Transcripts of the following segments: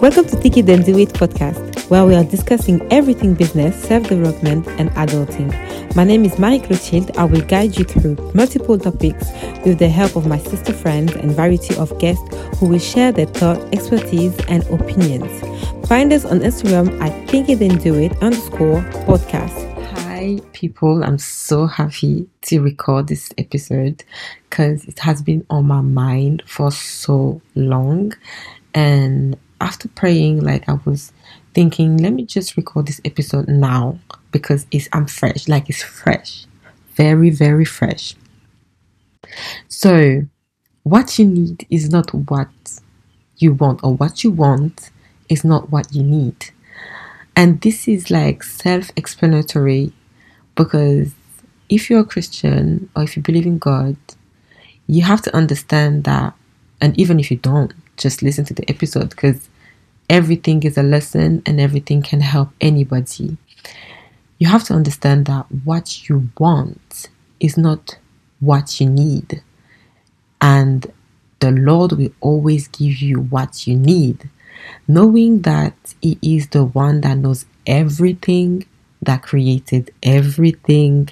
Welcome to Tiki It podcast, where we are discussing everything business, self development, and adulting. My name is Marie Clotilde. I will guide you through multiple topics with the help of my sister friends and variety of guests who will share their thoughts, expertise, and opinions. Find us on Instagram at Do It underscore podcast. Hi, people. I'm so happy to record this episode because it has been on my mind for so long. And after praying, like I was thinking, let me just record this episode now because it's I'm fresh, like it's fresh, very very fresh. So, what you need is not what you want, or what you want is not what you need. And this is like self explanatory because if you're a Christian or if you believe in God, you have to understand that, and even if you don't, just listen to the episode because everything is a lesson and everything can help anybody. You have to understand that what you want is not what you need. And the Lord will always give you what you need, knowing that He is the one that knows everything, that created everything,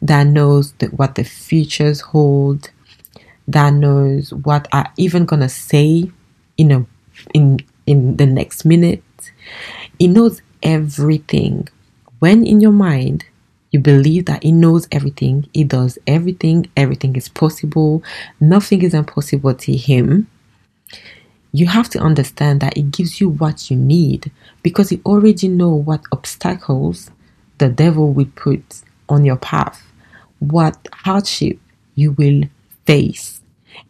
that knows the, what the futures hold, that knows what I'm even gonna say in a in in the next minute. He knows everything. When in your mind you believe that He knows everything, He does everything, everything is possible, nothing is impossible to Him. You have to understand that it gives you what you need because He already know what obstacles the devil will put on your path, what hardship you will face,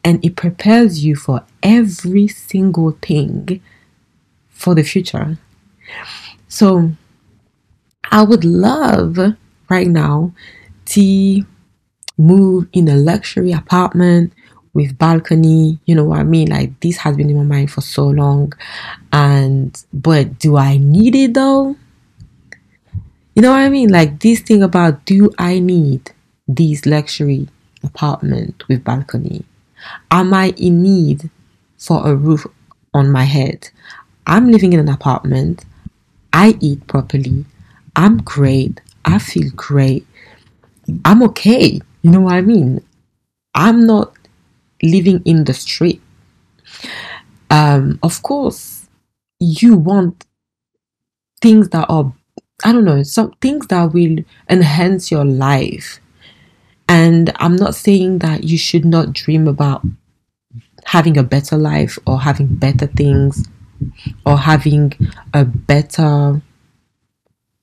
and it prepares you for every single thing for the future. So I would love right now to move in a luxury apartment with balcony, you know what I mean? Like this has been in my mind for so long. And but do I need it though? You know what I mean? Like this thing about do I need this luxury apartment with balcony? Am I in need for a roof on my head? I'm living in an apartment. I eat properly. I'm great. I feel great. I'm okay. You know what I mean? I'm not living in the street. Um, of course, you want things that are, I don't know, some things that will enhance your life. And I'm not saying that you should not dream about having a better life or having better things or having a better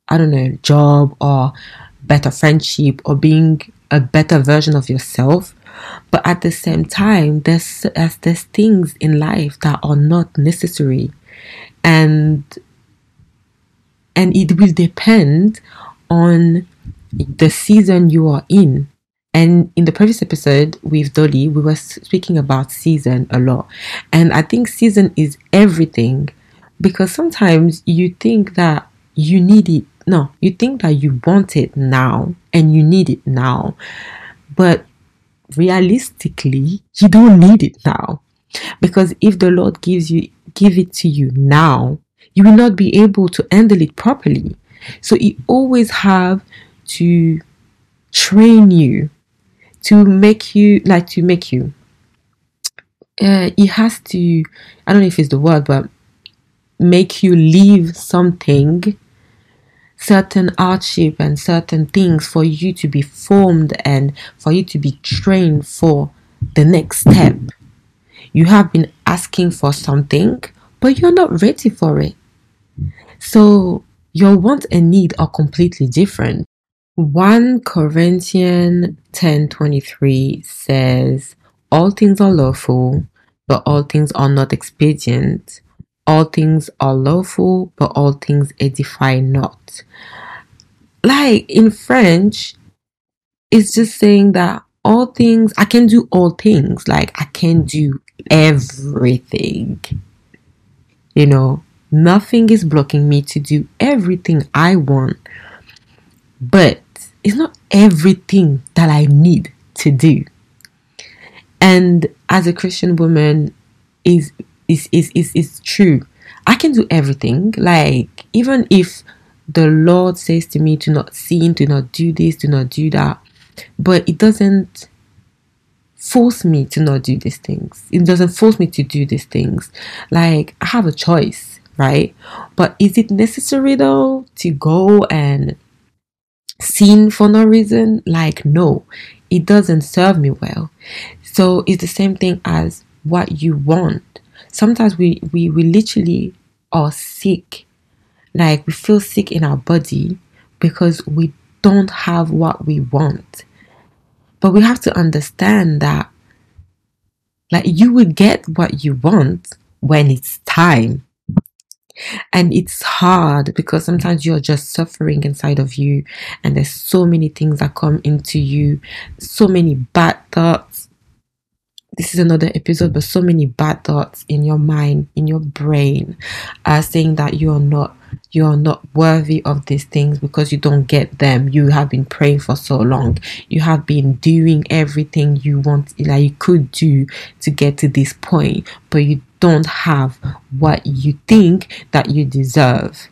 I don't know, job or better friendship or being a better version of yourself. But at the same time, there's there's things in life that are not necessary, and and it will depend on the season you are in. And in the previous episode with Dolly, we were speaking about season a lot. And I think season is everything because sometimes you think that you need it. No, you think that you want it now and you need it now. But realistically, you don't need it now. Because if the Lord gives you give it to you now, you will not be able to handle it properly. So he always have to train you to make you like to make you. Uh, it has to i don't know if it's the word but make you leave something certain hardship and certain things for you to be formed and for you to be trained for the next step. You have been asking for something but you're not ready for it. So your want and need are completely different 1 Corinthians 10:23 says, "All things are lawful, but all things are not expedient. All things are lawful, but all things edify not." Like in French, it's just saying that all things I can do all things, like I can do everything. You know, nothing is blocking me to do everything I want. But it's not everything that I need to do. And as a Christian woman, is is is is is true. I can do everything. Like even if the Lord says to me to not sin, to not do this, to not do that, but it doesn't force me to not do these things. It doesn't force me to do these things. Like I have a choice, right? But is it necessary though to go and sin for no reason? Like no, it doesn't serve me well. So it's the same thing as what you want. Sometimes we we, we literally are sick. Like we feel sick in our body because we don't have what we want. But we have to understand that like you will get what you want when it's time. And it's hard because sometimes you're just suffering inside of you, and there's so many things that come into you, so many bad thoughts, this is another episode, but so many bad thoughts in your mind, in your brain, uh, saying that you are not you are not worthy of these things because you don't get them. You have been praying for so long. You have been doing everything you want, like you could do to get to this point, but you don't have what you think that you deserve.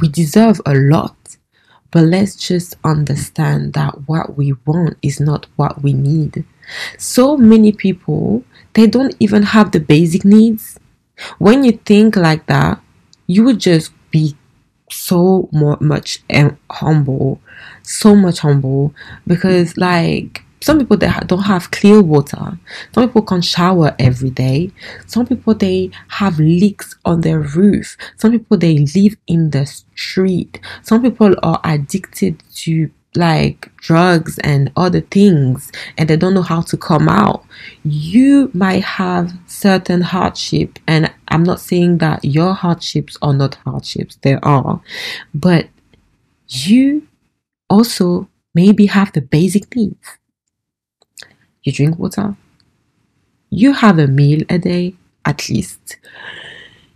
We deserve a lot. But let's just understand that what we want is not what we need. So many people, they don't even have the basic needs. When you think like that, you would just be so much humble, so much humble because like some people that don't have clear water. Some people can't shower every day. Some people they have leaks on their roof. Some people they live in the street. Some people are addicted to like drugs and other things and they don't know how to come out you might have certain hardship. And i'm not saying that your hardships are not hardships there are. But you also maybe have the basic needs. You drink water, you have a meal a day at least.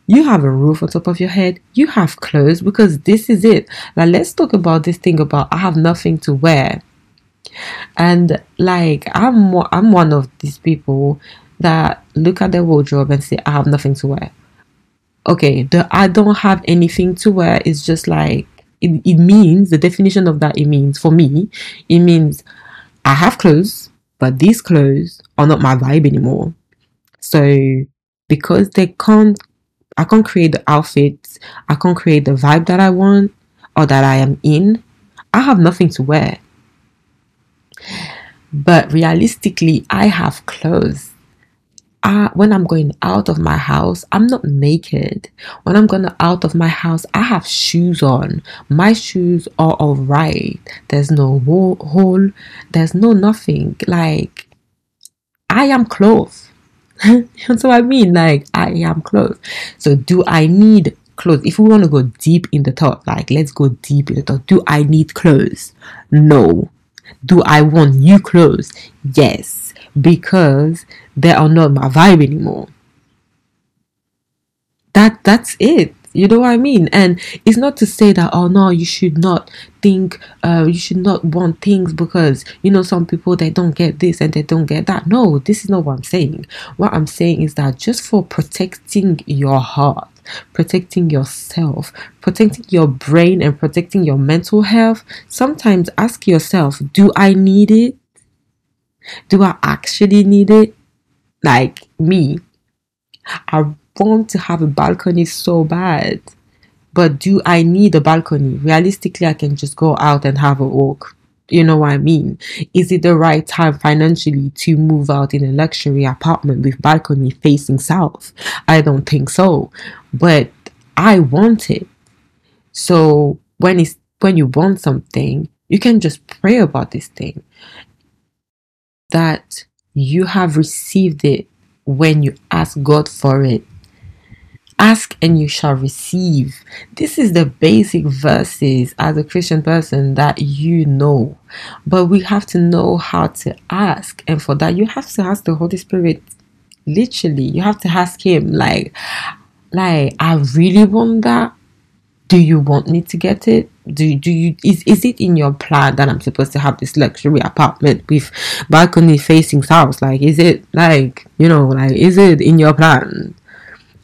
You have a roof on top of your head. You have clothes because this is it. Now let's talk about this thing about I have nothing to wear. And like I'm I'm one of these people that look at their wardrobe and say I have nothing to wear. Okay, the I don't have anything to wear is just like it, it means the definition of that it means for me, it means I have clothes, but these clothes are not my vibe anymore. So because they can't, I can't create the outfits, I can't create the vibe that I want or that I am in, I have nothing to wear. But realistically, I have clothes I, when I'm going out of my house, I'm not naked. When I'm going out of my house, I have shoes on. My shoes are alright. There's no hole. There's no nothing. Like, I am clothed. That's what I mean. Like, I am clothed. So, do I need clothes? If we want to go deep in the thought, like, let's go deep in the thought. Do I need clothes? No. Do I want new clothes? Yes because they are not my vibe anymore. That that's it. You know what I mean? And it's not to say that oh no, you should not think, uh, you should not want things because you know some people they don't get this and they don't get that. No, this is not what I'm saying. What I'm saying is that just for protecting your heart, protecting yourself, protecting your brain, and protecting your mental health, sometimes ask yourself, do I need it? Do I actually need it? Like me, I want to have a balcony so bad. But do I need a balcony? Realistically, I can just go out and have a walk. You know what I mean? Is it the right time financially to move out in a luxury apartment with balcony facing south? I don't think so. But I want it. So when it's when you want something, you can just pray about this thing that you have received it when you ask God for it. Ask and you shall receive. This is the basic verses as a Christian person that you know. But we have to know how to ask. And for that, you have to ask the Holy Spirit. Literally, you have to ask Him, like, like, I really want that. Do you want me to get it? do do you is is it in your plan that I'm supposed to have this luxury apartment with balcony facing south? Like, is it like you know, like is it in your plan?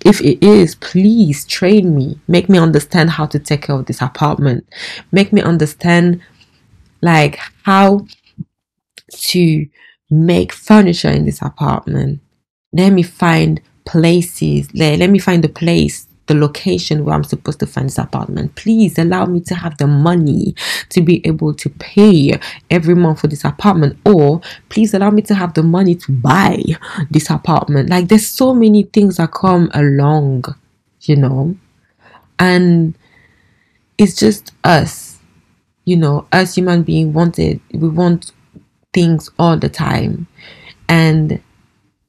If it is, please train me. Make me understand how to take care of this apartment. Make me understand like how to make furniture in this apartment. Let me find places. Let, let me find a place the location where I'm supposed to find this apartment. Please allow me to have the money to be able to pay every month for this apartment, or please allow me to have the money to buy this apartment. Like, there's so many things that come along, you know, and it's just us, you know, as human being wanted, we want things all the time. And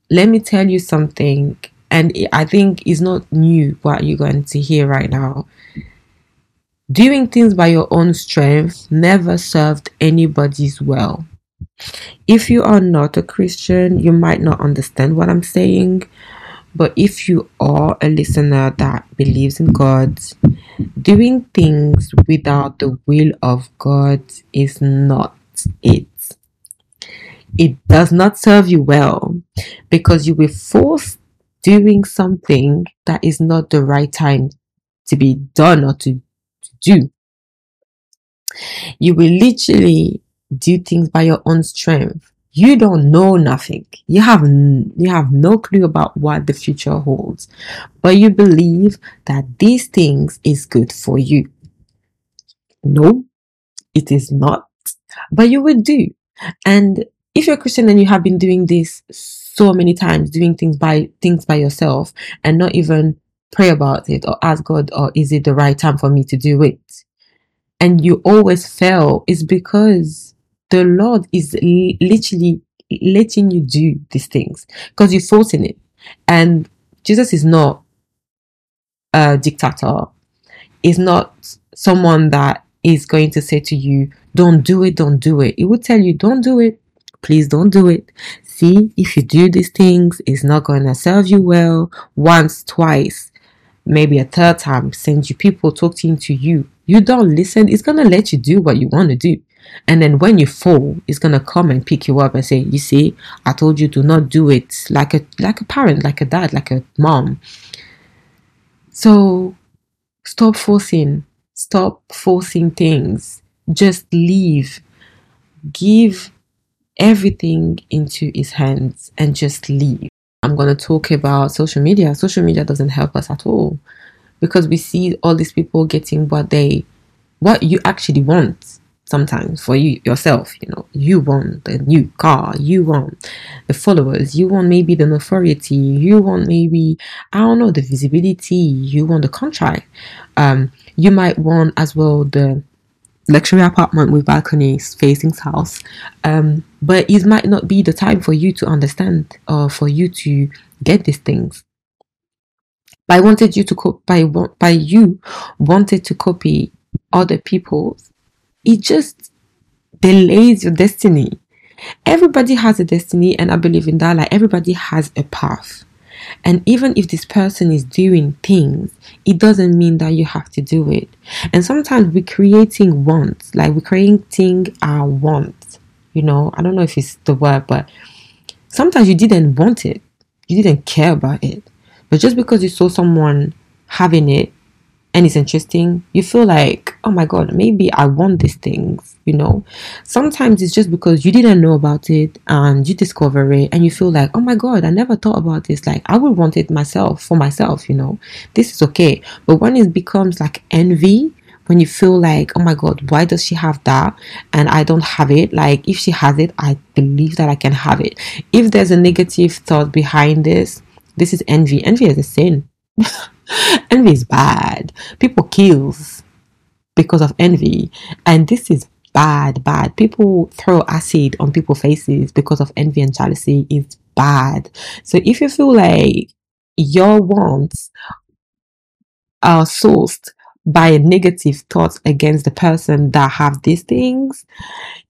let me tell you something and I think it's not new what you're going to hear right now. Doing things by your own strength never served anybody's well. If you are not a Christian, you might not understand what I'm saying. But if you are a listener that believes in God, doing things without the will of God is not it. It does not serve you well because you will force doing something that is not the right time to be done or to, to do. You will literally do things by your own strength. You don't know nothing. You have you have no clue about what the future holds, but you believe that these things is good for you. No, it is not. But you will do. And if you're a Christian and you have been doing this so many times, doing things by things by yourself and not even pray about it or ask God, or oh, is it the right time for me to do it? And you always fail is because the Lord is literally letting you do these things because you're forcing it. And Jesus is not a dictator. Is not someone that is going to say to you, don't do it, don't do it. He will tell you, don't do it. Please don't do it. See, if you do these things, it's not going to serve you well once, twice, maybe a third time. Send you people talking to you. You don't listen, it's going to let you do what you want to do. And then when you fall, it's gonna come and pick you up and say, "You see, I told you to not do it." Like a like a parent, like a dad, like a mom. So stop forcing. Stop forcing things. Just leave. Give everything into his hands and just leave. I'm going to talk about social media. Social media doesn't help us at all because we see all these people getting what they, what you actually want sometimes for you yourself. You know, you want the new car, you want the followers, you want maybe the notoriety, you want maybe, I don't know, the visibility, you want the contract. Um, you might want as well the luxury apartment with balconies facing south. Um, but it might not be the time for you to understand or for you to get these things. But I wanted you to co- by by you wanted to copy other people's. It just delays your destiny. Everybody has a destiny, and I believe in that. Like everybody has a path. And even if this person is doing things, it doesn't mean that you have to do it. And sometimes we're creating wants, like we're creating our wants. You know, I don't know if it's the word, but sometimes you didn't want it, you didn't care about it. But just because you saw someone having it and it's interesting, you feel like, oh my god, maybe I want these things, you know. Sometimes it's just because you didn't know about it and you discover it and you feel like, oh my god, I never thought about this. Like I would want it myself for myself, you know. This is okay. But when it becomes like envy, when you feel like, oh my god, why does she have that and I don't have it? Like if she has it, I believe that I can have it. If there's a negative thought behind this, this is envy. Envy is a sin. envy is bad. People kills because of envy, and this is bad, bad. People throw acid on people's faces because of envy and jealousy is bad. So if you feel like your wants are sourced by negative thoughts against the person that have these things,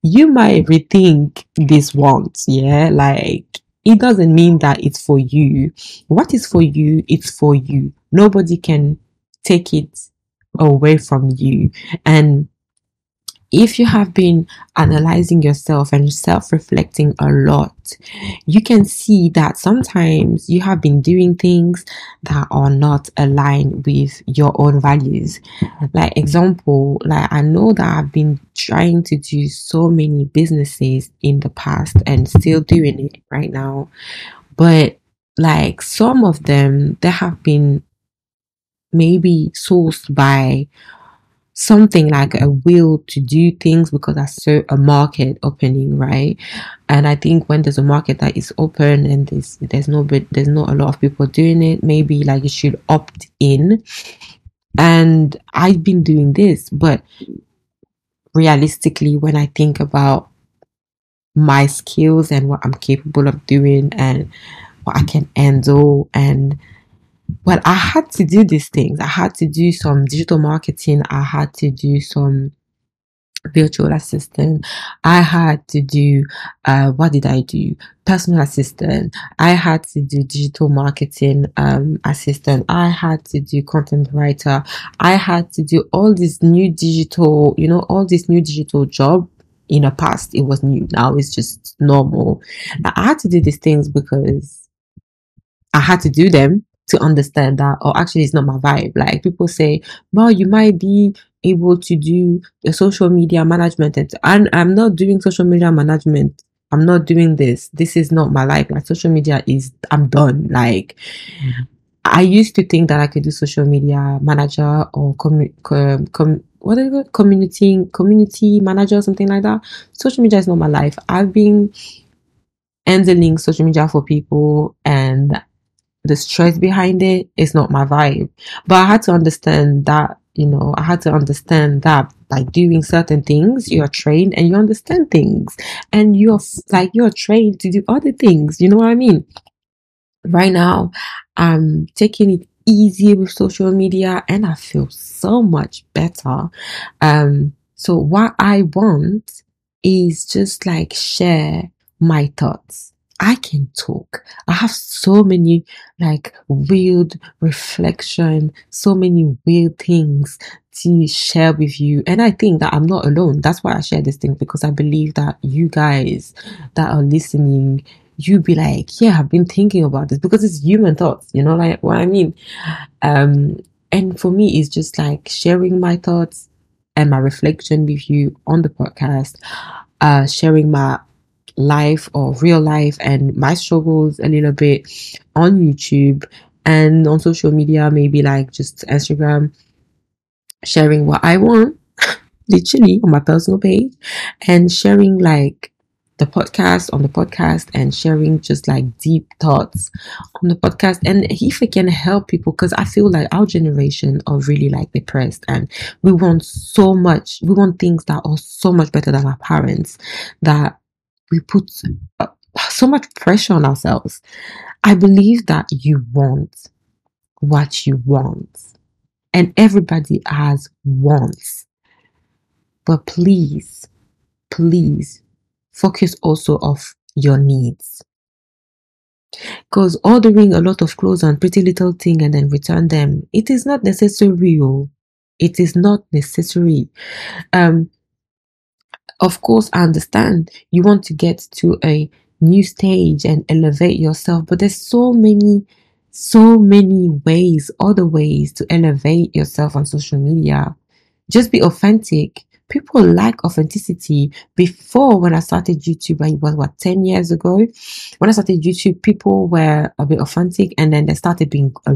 you might rethink these wants. Yeah, like it doesn't mean that it's for you. What is for you, it's for you. Nobody can take it away from you. And if you have been analyzing yourself and self reflecting a lot, you can see that sometimes you have been doing things that are not aligned with your own values. Like, example, like I know that I've been trying to do so many businesses in the past and still doing it right now, but like some of them, there have been maybe sourced by something like a will to do things because I saw a market opening, right? And I think when there's a market that is open and there's there's no but there's not a lot of people doing it, maybe like you should opt in. And I've been doing this, but realistically, when I think about my skills and what I'm capable of doing and what I can handle and well, I had to do these things. I had to do some digital marketing. I had to do some virtual assistant. I had to do, uh, what did I do? Personal assistant. I had to do digital marketing, um, assistant. I had to do content writer. I had to do all this new digital, you know, all this new digital job. In the past, it was new. Now it's just normal. I had to do these things because I had to do them to understand that, or oh, actually, it's not my vibe. Like people say, well, you might be able to do the social media management, and I'm not doing social media management. I'm not doing this. This is not my life. Like social media is, I'm done. Like, mm-hmm. I used to think that I could do social media manager or com, com, com what is it? Community, community manager, something like that. Social media is not my life. I've been handling social media for people and the stress behind it is not my vibe. But I had to understand that, you know, I had to understand that by doing certain things, you're trained and you understand things and you're like, you're trained to do other things. You know what I mean? Right now, I'm taking it easy with social media and I feel so much better. Um, so what I want is just like share my thoughts I can talk. I have so many like weird reflection, so many weird things to share with you. And I think that I'm not alone. That's why I share this thing because I believe that you guys that are listening, you be like, yeah, I've been thinking about this because it's human thoughts, you know, like what I mean. Um, and for me, it's just like sharing my thoughts and my reflection with you on the podcast, uh, sharing my life or real life and my struggles a little bit on YouTube and on social media, maybe like just Instagram, sharing what I want, literally on my personal page, and sharing like the podcast on the podcast and sharing just like deep thoughts on the podcast. And if it can help people, because I feel like our generation are really like depressed and we want so much, we want things that are so much better than our parents that we put uh, so much pressure on ourselves. I believe that you want what you want, and everybody has wants. But please, please focus also of your needs. Because ordering a lot of clothes on PrettyLittleThing and then return them, it is not necessary. Oh. It is not necessary. Um, of course, I understand you want to get to a new stage and elevate yourself, but there's so many, so many ways, other ways to elevate yourself on social media. Just be authentic. People like authenticity. Before, when I started YouTube, I was what, 10 years ago? When I started YouTube, people were a bit authentic and then they started being uh,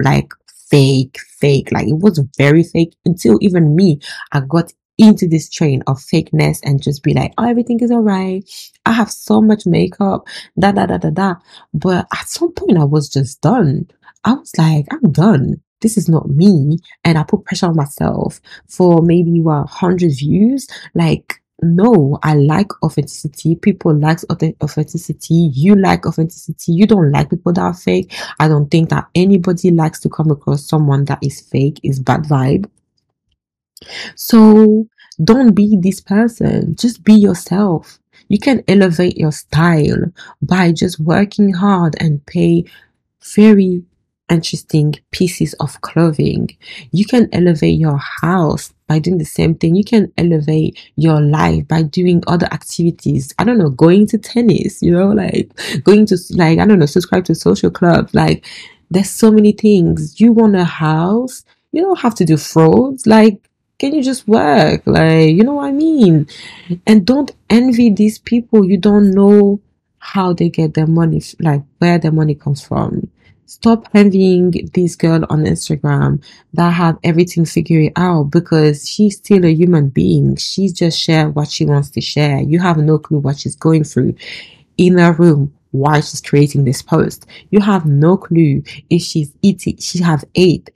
like fake, fake. Like it was very fake until even me, I got into this train of fakeness and just be like, oh, everything is all right. I have so much makeup, da da da da da. But at some point, I was just done. I was like, I'm done. This is not me. And I put pressure on myself for maybe what, 100 views. Like, no, I like authenticity. People like authenticity. You like authenticity. You don't like people that are fake. I don't think that anybody likes to come across someone that is fake, is bad vibe. So don't be this person. Just be yourself. You can elevate your style by just working hard and pay very interesting pieces of clothing. You can elevate your house by doing the same thing. You can elevate your life by doing other activities. I don't know, going to tennis, you know, like going to, like, I don't know, subscribe to social club. Like, there's so many things. You want a house, you don't have to do frauds. Like, can you just work? Like, you know what I mean? And don't envy these people. You don't know how they get their money, like where their money comes from. Stop envying this girl on Instagram that have everything figured out because she's still a human being. She's just share what she wants to share. You have no clue what she's going through in her room while she's creating this post. You have no clue if she's eating, she have ate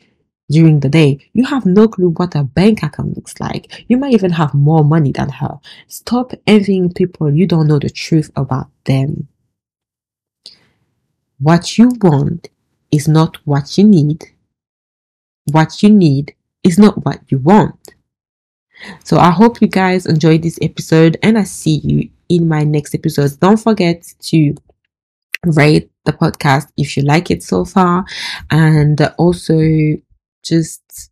during the day. You have no clue what her bank account looks like. You might even have more money than her. Stop envying people you don't know the truth about them. What you want is not what you need. What you need is not what you want. So I hope you guys enjoyed this episode and I see you in my next episode. Don't forget to rate the podcast if you like it so far and also just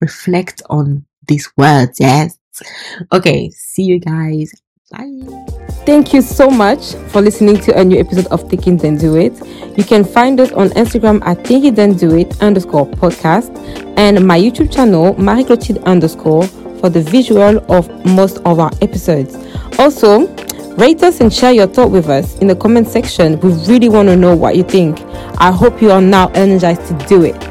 reflect on these words. Yes. Okay. See you guys. Bye. Thank you so much for listening to a new episode of Think It Then Do It. You can find us on Instagram at Think It Then Do It underscore podcast and my YouTube channel, Marie underscore for the visual of most of our episodes. Also, rate us and share your thought with us in the comment section. We really want to know what you think. I hope you are now energized to do it.